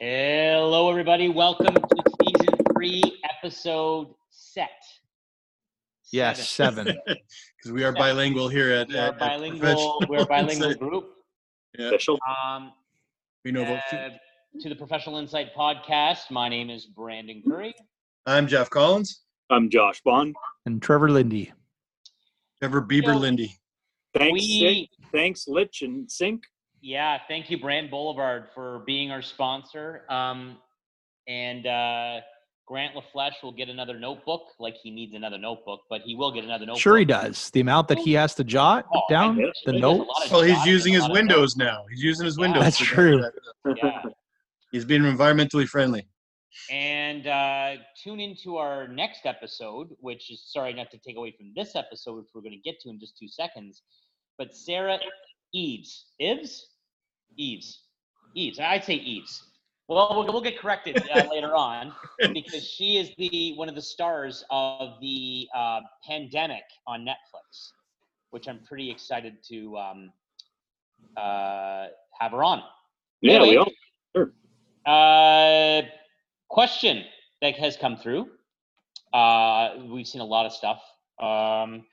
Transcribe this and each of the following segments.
Hello, everybody. Welcome to season three, episode set. Yes, seven. because we are bilingual here at, We are at- at bilingual. We're a bilingual Insight. group. Yeah, Um, we know about. uh, to the Professional Insight podcast. My name is Brandon Curry. I'm Jeff Collins. I'm Josh Bond. And Trevor Lindy. Trevor Bieber Yo. Lindy. Thanks, We, Sink. Thanks, Lich and Sink. Yeah, thank you, Brand Boulevard, for being our sponsor. Um, and uh, Grant LaFleche will get another notebook. Like he needs another notebook, but he will get another notebook. Sure, he does. The amount that he has to jot Oh, down, the He notes. Well, he's using his lot of Windows now. He's using his Yeah. Windows. That's to- true. Yeah. He's being environmentally friendly. and uh, tune into our next episode, which is sorry not to take away from this episode, which we're going to get to in just two seconds. But Sarah Eves, Ives, Eves, Eves. I'd say Eves. Well, we'll, we'll get corrected uh, later on because she is the one of the stars of the uh, pandemic on Netflix, which I'm pretty excited to um, uh, have her on. Yeah, we Anyway, all. uh, question that has come through. Uh, we've seen a lot of stuff. Um,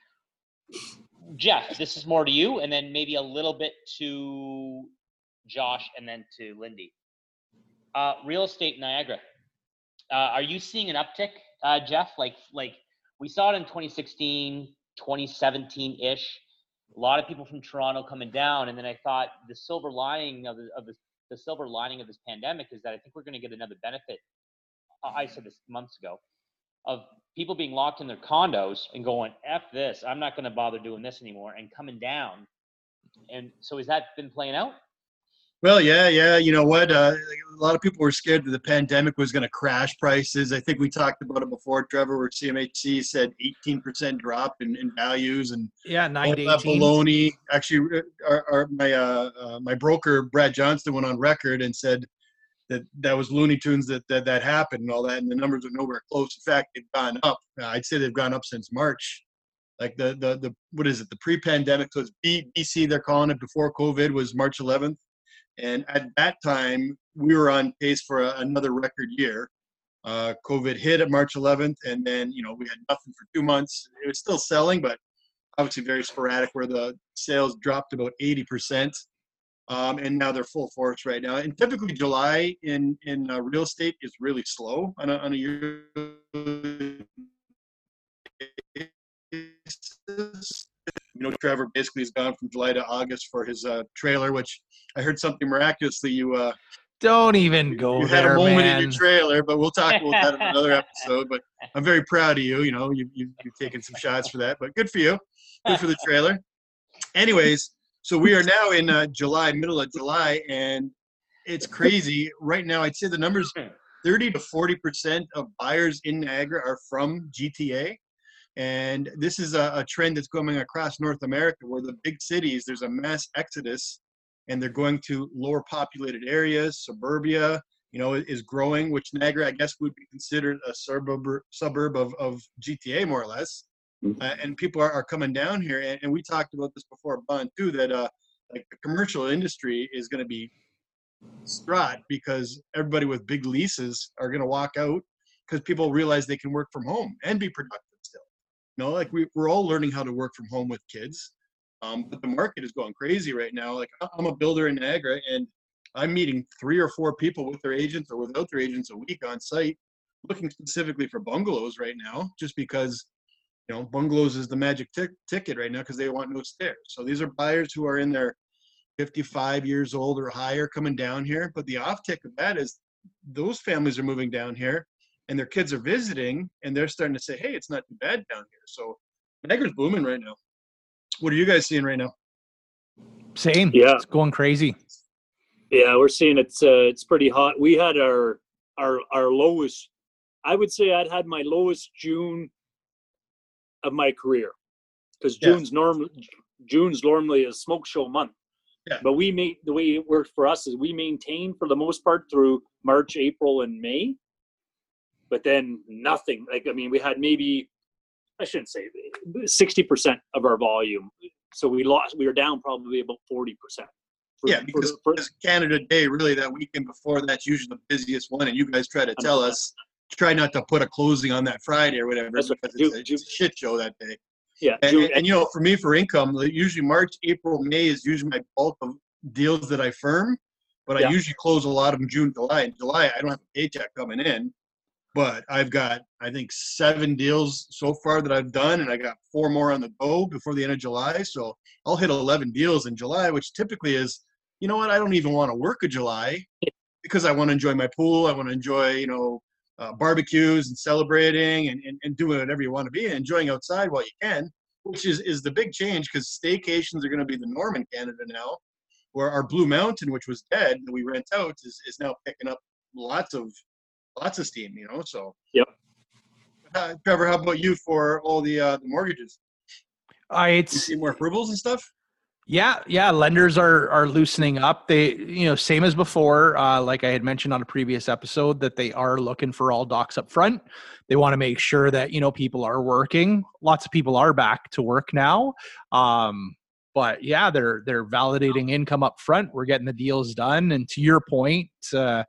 Jeff, this is more to you, and then maybe a little bit to Josh, and then to Lindy. Uh, real estate Niagara. Uh, are you seeing an uptick, uh, Jeff? Like, like we saw it in 2016, 2017 ish. A lot of people from Toronto coming down, and then I thought the silver lining of the, of the the silver lining of this pandemic is that I think we're going to get another benefit. I I said this months ago of people being locked in their condos and going, F this, I'm not going to bother doing this anymore and coming down. And so has that been playing out? Well, yeah, yeah. You know what? Uh, a lot of people were scared that the pandemic was going to crash prices. I think we talked about it before, Trevor, where CMHC said 18% drop in, in values and Yeah, nine all that baloney. Actually, uh, our, our, my uh, uh, my broker Brad Johnston went on record and said that that was Looney Tunes that, that that happened and all that, and the numbers are nowhere close. In fact, they've gone up. Uh, I'd say they've gone up since March. Like the the the what is it? The pre-pandemic, so it's BC. They're calling it before COVID was March 11th, and at that time we were on pace for a, another record year. Uh, COVID hit at March 11th, and then you know we had nothing for two months. It was still selling, but obviously very sporadic where the sales dropped about 80% um, and now they're full force right now and typically july in in uh, real estate is really slow on a, on a year. You know trevor basically has gone from july to august for his uh, trailer which i heard something miraculously you uh Don't even go you had there, a moment man. in your trailer but we'll talk about that in another episode but i'm very proud of you. You know you, you, you've taken some shots for that but good for you. Good for the trailer. Anyways so we are now in uh, july middle of july and it's crazy. Right now i'd say the numbers 30 to 40 percent of buyers in niagara are from gta and this is a, a trend that's going across north america where the big cities there's a mass exodus and they're going to lower populated areas suburbia you know is growing which niagara i guess would be considered a suburb suburb of, of gta more or less. Uh, and people are, are coming down here. And, and we talked about this before bond too that uh like the commercial industry is going to be distraught because everybody with big leases are going to walk out because people realize they can work from home and be productive know like we, we're all learning how to work from home with kids um, but the market is going crazy right now like i'm a builder in niagara and i'm meeting three or four people with their agents or without their agents a week on site looking specifically for bungalows right now just because you know, bungalows is the magic tic- ticket right now because they want no stairs. So these are buyers who are in their 55 years old or higher coming down here. But the off tick of that is those families are moving down here and their kids are visiting and they're starting to say, hey, it's not too bad down here. So Niagara's booming right now. What are you guys seeing right now? Same. Yeah. It's going crazy. Yeah, we're seeing it's uh, it's pretty hot. We had our our our lowest. I would say I'd had my lowest June of my career because Yeah. June's normal. June's normally a smoke show month. Yeah. But we made the way it worked for us is we maintained for the most part through March, April, and May. But then nothing. Like I mean, we had maybe I shouldn't say sixty percent of our volume. So we lost. We were down probably about forty percent. For- Yeah, because for- because Canada Day, really, that weekend before, that's usually the busiest one, and you guys try to tell us, try not to put a closing on that Friday or whatever, because Ju- it's a- it's a shit show that day. yeah, And, and, and, you know, for me, for income, usually March, April, May is usually my bulk of deals that I firm, but Yeah. I usually close a lot of them June, July. In July, I don't have a paycheck coming in, but I've got, I think, seven deals so far that I've done, and I got four more on the go before the end of July. So I'll hit 11 deals in July, which typically is, you know what, I don't even want to work a July because I want to enjoy my pool. I want to enjoy, you know, uh, barbecues and celebrating and, and, and doing whatever you want to be and enjoying outside while you can, which is, is the big change because staycations are going to be the norm in Canada now, where our Blue Mountain, which was dead that we rent out, is, is now picking up lots of lots of steam, you know. So, Yep. Uh, Trevor, how about you for all the uh, the mortgages? I You it's see more approvals and stuff? Yeah, yeah, lenders are are loosening up. They, you know, same as before. Uh, like I had mentioned on a previous episode, that they are looking for all docs up front. They want to make sure that you know people are working. Lots of people are back to work now, um, but yeah, they're they're validating income up front. We're getting the deals done, and to your point, uh,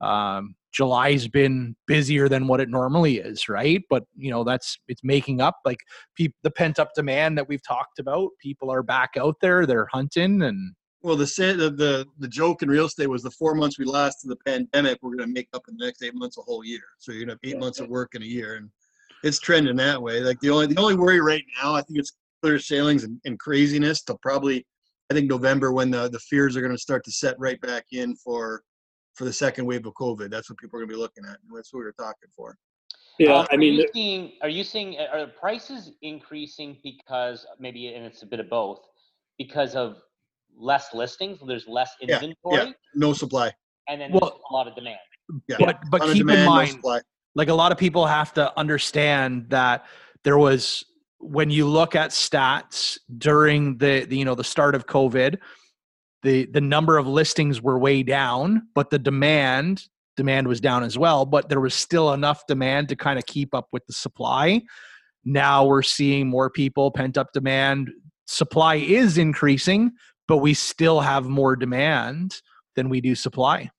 um, July's been busier than what it normally is, right? But you know that's it's making up like peop the pent up demand that we've talked about. People are back out there, they're hunting, and Well, the the the, the joke in real estate was the four months we lost to the pandemic, we're going to make up in the next eight months a whole year. So you're going to have eight Yeah. months of work in a year, and it's trending that way. Like the only the only worry right now, I think it's clear sailings and, and craziness till probably I think November when the the fears are going to start to set right back in for for the second wave of COVID. That's what people are going to be looking at, and that's what we were talking for. yeah, Uh, I are mean, you seeing, are you seeing, are the prices increasing because maybe, and it's a bit of both, because of less listings, there's less inventory, Yeah, inventory, No supply. and then Well- a lot of demand. Yeah. but but keep in demand, no mind, supply. like a lot of people have to understand that there was when you look at stats during the, the you know the start of covid the the number of listings were way down but the demand demand was down as well but there was still enough demand to kind of keep up with the supply now we're seeing more people pent up demand supply is increasing but we still have more demand than we do supply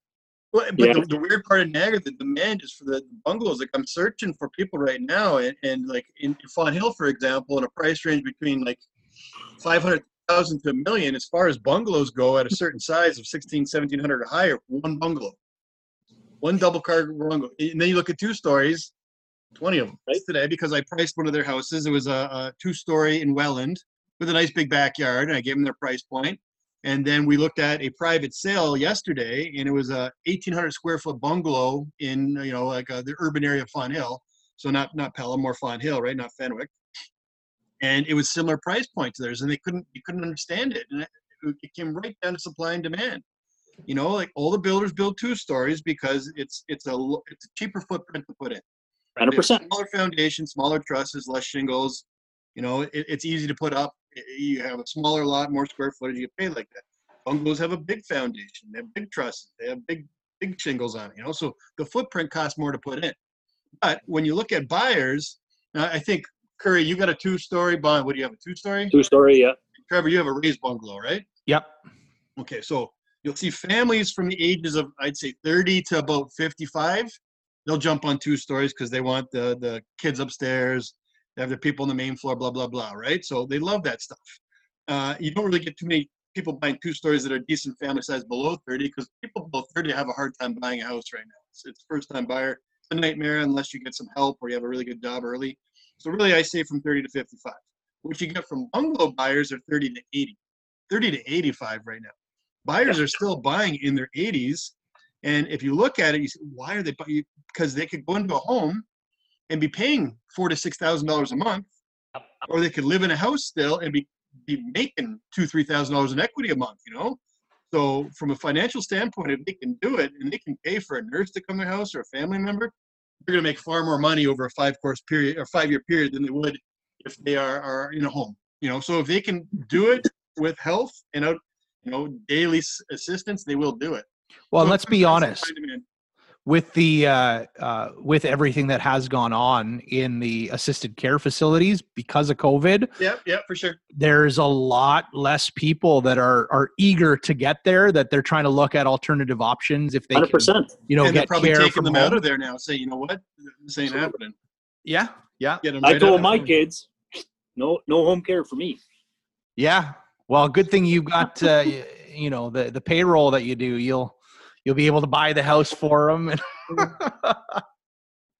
Well, but Yeah. the, the weird part of Niagara, the demand is for the bungalows. Like I'm searching for people right now, and, and like in Fonthill, for example, in a price range between like five hundred thousand to a million, as far as bungalows go, at a certain size of 16, 1700 or higher, one bungalow, one double car bungalow. And then you look at two stories, twenty of them Right. today because I priced one of their houses. It was a, a two story in Welland with a nice big backyard, and I gave them their price. And then we looked at a private sale yesterday, and it was a 1,800 square foot bungalow in you know like uh, the urban area of Fonthill, so not not Pelham or Fonthill, right? Not Fenwick. And it was similar price point to theirs, and they couldn't you couldn't understand it, and it, it came right down to supply and demand. You know, like all the builders build two stories because it's it's a it's a cheaper footprint to put in. 100% Smaller foundation, smaller trusses, less shingles. You know, it, it's easy to put up. You have a smaller lot, more square footage. You pay like that. Bungalows have a big foundation. They have big trusses. They have big big shingles on it. You know, so the footprint costs more to put in. But when you look at buyers, I think Curry, you got a two-story bond. What do you have? A two-story? Two story, yeah. Trevor, you have a raised bungalow, right? yep Okay, so you'll see families from the ages of I'd say 30 to about 55. They'll jump on two stories because they want the the kids upstairs. They have the people on the main floor, blah blah blah, right? So they love that stuff. Uh, you don't really get too many people buying two stories that are decent family size below 30 because people below 30 have a hard time buying a house right now. It's, it's first time buyer. It's a nightmare unless you get some help or you have a really good job early. So really, I say from 30 to 55. What you get from bungalow buyers are 30 to 80, 30 to 85 right now. Buyers are still buying in their 80s and if you look at it you say why are they buying because they could go into a home and be paying four to six thousand dollars a month or they could live in a house still and be be making two three thousand dollars in equity a month you know? So from a financial standpoint if they can do it and they can pay for a nurse to come to their house or a family member they're going to make far more money over a five course period or five year period than they would if they are, are in a home you know? So if they can do it with health and out you know daily assistance they will do it. Well So let's be honest. supply and demand. With the uh, uh, with everything that has gone on in the assisted care facilities because of COVID, Yeah, yeah, for sure. there's a lot less people that are are eager to get there. That they're trying to look at alternative options if they Hundred can, you know and they're get probably care taking from them home. out of there now. Say, you know what, this ain't happening. Yeah, yeah, Get them I told my of kids, no, no home care for me. yeah. Well, good thing you've got uh, you know the the payroll that you do. You'll you'll be able to buy the house for them. And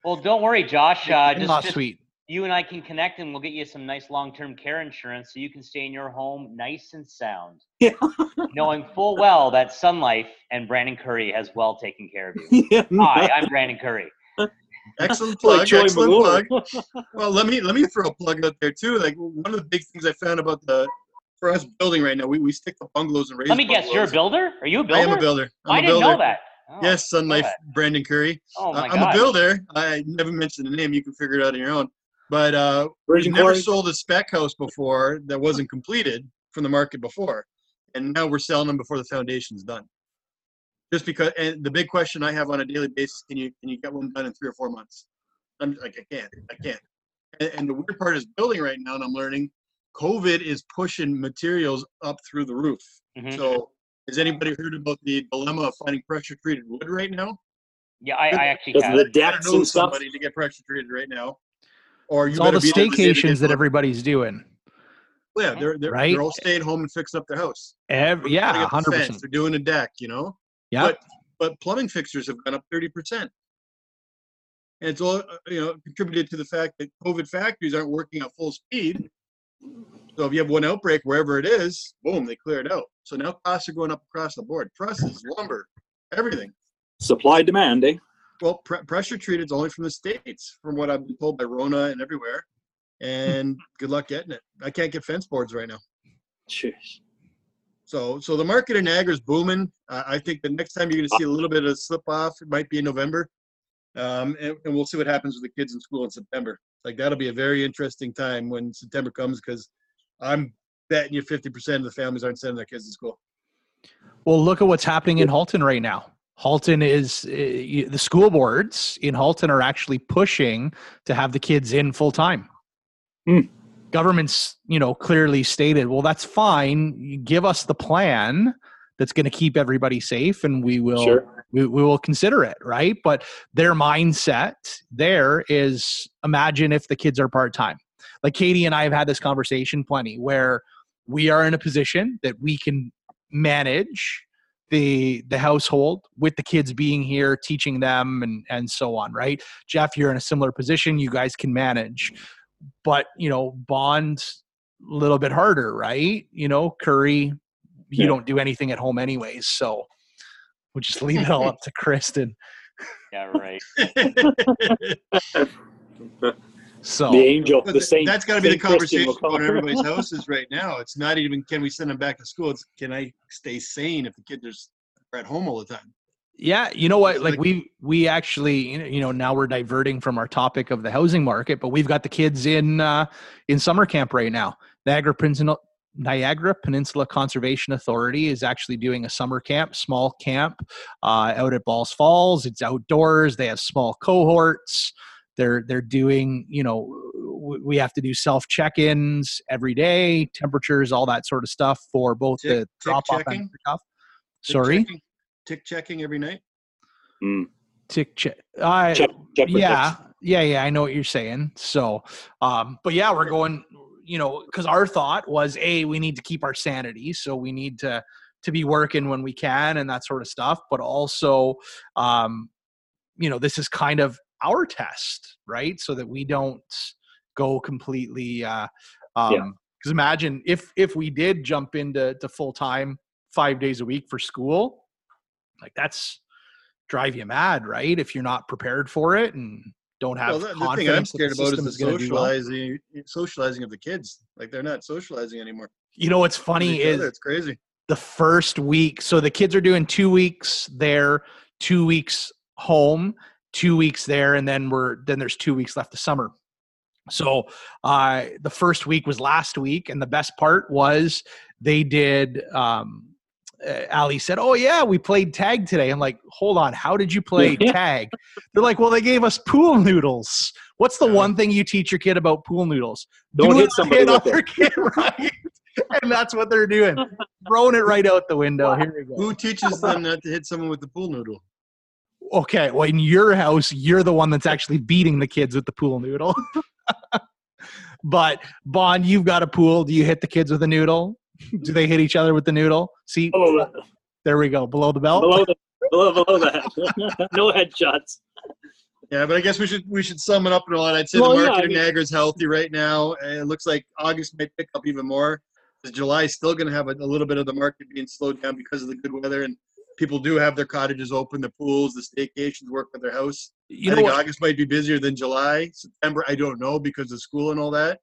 Well, don't worry, Josh. Uh, in-law just, just suite. you and I can connect, and we'll get you some nice long-term care insurance, so you can stay in your home nice and sound, Yeah. knowing full well that Sun Life and Brandon Curry has well taken care of you. yeah, Hi, I'm Brandon Curry. Excellent like plug. Joy excellent plug. Well, let me let me throw a plug out there too. Like one of the big things I found about the for us building right now, we, we stick to bungalows and raise. Let me guess, you're a builder? Are you a builder? I am a builder. I'm I a didn't builder. know that. Oh, Yes, Sun know Life. Brandon Curry. Oh my Uh, I'm god. a builder. I never mentioned the name. You can figure it out on your own. But uh, Virgin we've never Quarry. sold a spec house before that wasn't completed from the market before, and now we're selling them before the foundation's done. Just because, and the big question I have on a daily basis: Can you can you get one done in three or four months? I'm like, I can't, I can't. And, and the weird part is building right now, and I'm learning. COVID is pushing materials up through the roof. Mhm. So, has anybody heard about the dilemma of finding pressure treated wood right now? yeah, I, I actually Because have. the You gotta depths know and stuff. somebody to get pressure treated right now, or you It's all the be there the staycations that everybody's doing. Yeah, they're they're, Right? they're all staying home and fixing up their house. Every, yeah, hundred fence, percent. They're doing a deck, you know. Yeah, But but plumbing fixtures have gone up thirty percent, and it's all uh, you know contributed to the fact that COVID factories aren't working at full speed. So if you have one outbreak wherever it is, boom, they clear it out. So now costs are going up across the board: trusses, lumber, everything. Supply demand, eh? Well, pre- pressure treated is only from the states, from what I've been told by Rona and everywhere. And good luck getting it. I can't get fence boards right now. Jeez. So, so the market in Niagara is booming. Uh, I think the next time you're going to see a little bit of a slip off, it might be in November, um, and, and we'll see what happens with the kids in school in September. Like that'll be a very interesting time when September comes because I'm betting you 50% of the families aren't sending their kids to school. Well, look at what's happening in Halton right now. Halton is uh, the school boards in Halton are actually pushing to have the kids in full time. Hmm. Government's, you know, clearly stated, well, that's fine. You give us the plan that's going to keep everybody safe, and we will Sure. We, we will consider it, right? But their mindset there is imagine if the kids are part time. Like Katie and I have had this conversation plenty where we are in a position that we can manage the the household with the kids being here teaching them and and so on right jeff you're in a similar position you guys can manage but you know bond a little bit harder right you know curry you Yeah. don't do anything at home anyways so we'll just leave it all up to kristen Yeah, right. so The angel, the th- saint. that's got to be the conversation on everybody's houses right now. It's not even can we send them back to school. It's can I stay sane if the kids are at home all the time. Yeah, you know what? Like like- we we actually you know- you know now we're diverting from our topic of the housing market, but we've got the kids in uh, in summer camp right now. Niagara Peninsula Niagara Peninsula Conservation Authority is actually doing a summer camp, small camp, uh, out at Balls Falls. It's outdoors. They have small cohorts. They're they're doing you know we have to do self check-ins every day, temperatures, all that sort of stuff for both Tick- the tick drop off and checking? pickup. Tick Sorry, checking, tick checking every night. Mm. tick check. I Check, check yeah ticks. yeah yeah i know what you're saying so um but yeah we're going you know because our thought was a we need to keep our sanity so we need to to be working when we can and that sort of stuff but also um you know this is kind of our test right so that we don't go completely uh um Yeah. because imagine if if we did jump into to full time five days a week for school like that's drive you mad right if you're not prepared for it and don't have Well, the, the thing I'm scared about is the do well. socializing, socializing of the kids. Like they're not socializing anymore. you know what's funny is it's crazy. the first week so the kids are doing two weeks there two weeks home two weeks there and then we're then there's two weeks left of summer so uh the first week was last week and the best part was they did um uh, Ali said, "Oh yeah, we played tag today." I'm like, "Hold on, how did you play tag?" They're like, "Well, they gave us pool noodles." What's the Yeah. one thing you teach your kid about pool noodles? Don't Do hit not somebody with other kid, right? and that's what they're doing, throwing it right out the window. Here we go. Who teaches them not to hit someone with the pool noodle? Okay, well, in your house, you're the one that's actually beating the kids with the pool noodle. but Bond, you've got a pool. Do you hit the kids with a noodle? Do they hit each other with the noodle? See, Below, the- there we go, below the belt. below, the, below, below that. no headshots. Yeah, but I guess we should we should sum it up in a lot. I'd say Well, the yeah, market I in mean- Niagara is healthy right now. It looks like August might pick up even more. 'cause July is still going to have a, a little bit of the market being slowed down because of the good weather, and people do have their cottages open, the pools, the staycations, work at their house. You I know think what? August might be busier than July. September, I don't know because of school and all that.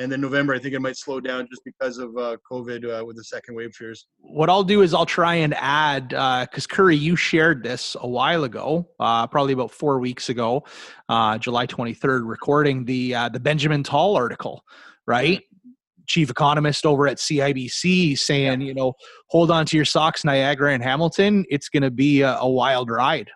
And then November, I think it might slow down just because of uh, COVID uh, with the second wave fears. what I'll do is I'll try and add because Curry, you shared this a while ago, uh, probably about four weeks ago, uh, July 23rd, recording the uh, the Benjamin Tal article, right? Chief economist over at CIBC saying, you know, hold on to your socks, Niagara and Hamilton. It's going to be a, a wild ride,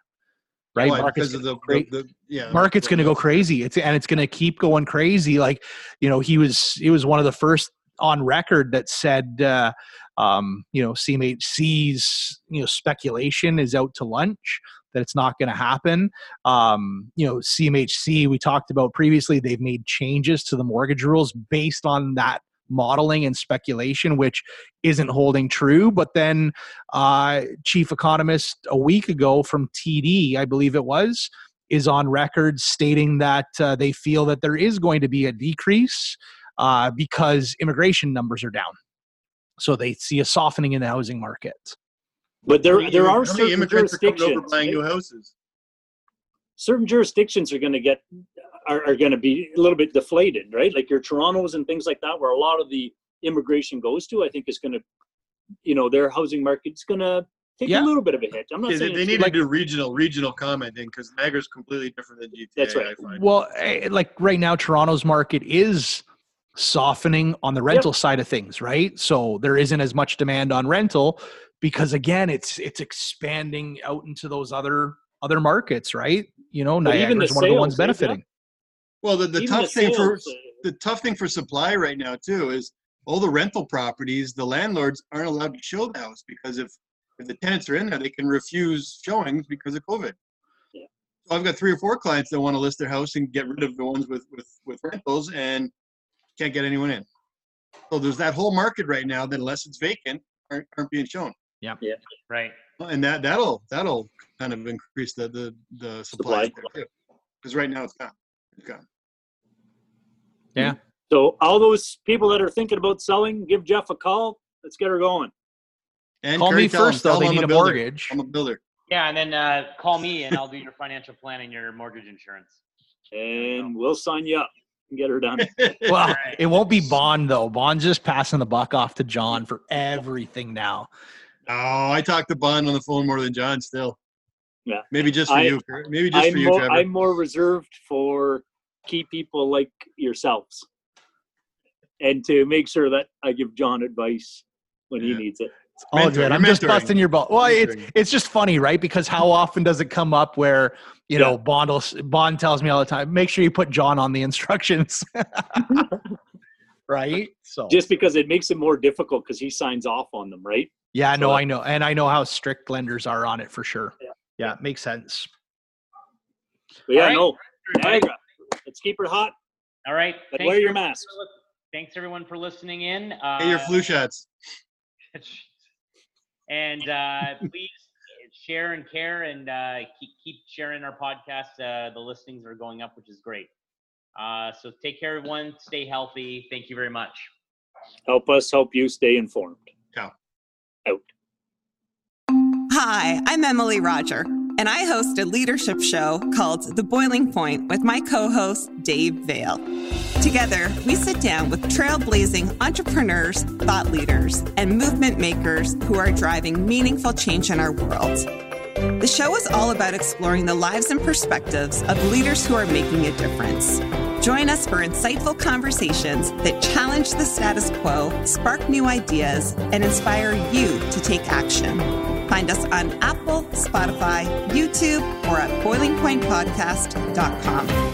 right? Market's because of the, the, the yeah. market's going to go crazy. It's and it's going to keep going crazy. Like you know he was he was one of the first on record that said uh um you know cmhc's you know speculation is out to lunch that it's not going to happen. Um you know cmhc we talked about previously they've made changes to the mortgage rules based on that modeling and speculation which isn't holding true. But then uh chief economist a week ago from td i believe it was is on record stating that uh, they feel that there is going to be a decrease uh, because immigration numbers are down. So they see a softening in the housing market. But there, many there are certain immigrants are over jurisdictions. buying new houses. certain jurisdictions are going to get are, are going to be a little bit deflated, right? Like your Toronto's and things like that, where a lot of the immigration goes to. I think is going to, you know, their housing market's going to take Yeah. a little bit of a hit. I'm not Yeah, they, saying they it's need gonna- to do regional regional commenting because Niagara's completely different than GTA. That's right. I find. Well, eh, like right now, Toronto's market is softening on the rental side of things, right? So there isn't as much demand on rental because again, it's it's expanding out into those other other markets, right? You know, But even the one of the ones sales, eh, benefiting. Well, the, the even tough thing for the tough thing for supply right now too is all the rental properties. The landlords aren't allowed to show the house because if if the tenants are in there, they can refuse showings because of COVID. Yeah. So I've got three or four clients that want to list their house and get rid of the ones with with with rentals and can't get anyone in. So there's that whole market right now that unless it's vacant aren't, aren't being shown. Yeah. Yeah. Right. and that that'll that'll kind of increase the the the supply, Supply. too. Because right now it's gone. It's gone. Yeah. So all those people that are thinking about selling, give Jeff a call. Let's get her going. And Call Curry, me tell 'em- first, though. They I'm need a builder. mortgage. I'm a builder. Yeah, and then uh, call me and I'll do your financial plan and your mortgage insurance. And we'll sign you up and get her done. Well, Alright. it won't be Bond though. Bond's just passing the buck off to John for everything now. Oh, I talk to Bond on the phone more than John still. Yeah. Maybe just for I- you. Maybe just for I'm you, more, Trevor. I'm more reserved for key people like yourselves, and to make sure that I give John advice when he needs it. It's all Mentor- good. I'm you're just busting your ball. Well, it's Mentoring. it's just funny, right? Because how often does it come up where you know Bond will, Bond tells me all the time, make sure you put John on the instructions, right? So Just because it makes it more difficult because he signs off on them, right? yeah, no, so- I know, and I know how strict lenders are on it for sure. Yeah. Yeah, it makes sense. But yeah, All right. no, Niagara. Let's keep her hot. All right. But Thanks wear your mask. Thanks everyone for listening in. Uh, Get your flu shots. and uh, please share and care and uh, keep, keep sharing our podcast. Uh, the listings are going up, which is great. Uh, so take care, everyone. Stay healthy. Thank you very much. Help us help you stay informed. Ciao. Out. Hi, I'm Emily Roger, and I host a leadership show called The Boiling Point with my co host, Dave Vale. Together, we sit down with trailblazing entrepreneurs, thought leaders, and movement makers who are driving meaningful change in our world. The show is all about exploring the lives and perspectives of leaders who are making a difference. Join us for insightful conversations that challenge the status quo, spark new ideas, and inspire you to take action. Find us on Apple, Spotify, YouTube, or at boilingpointpodcast.com.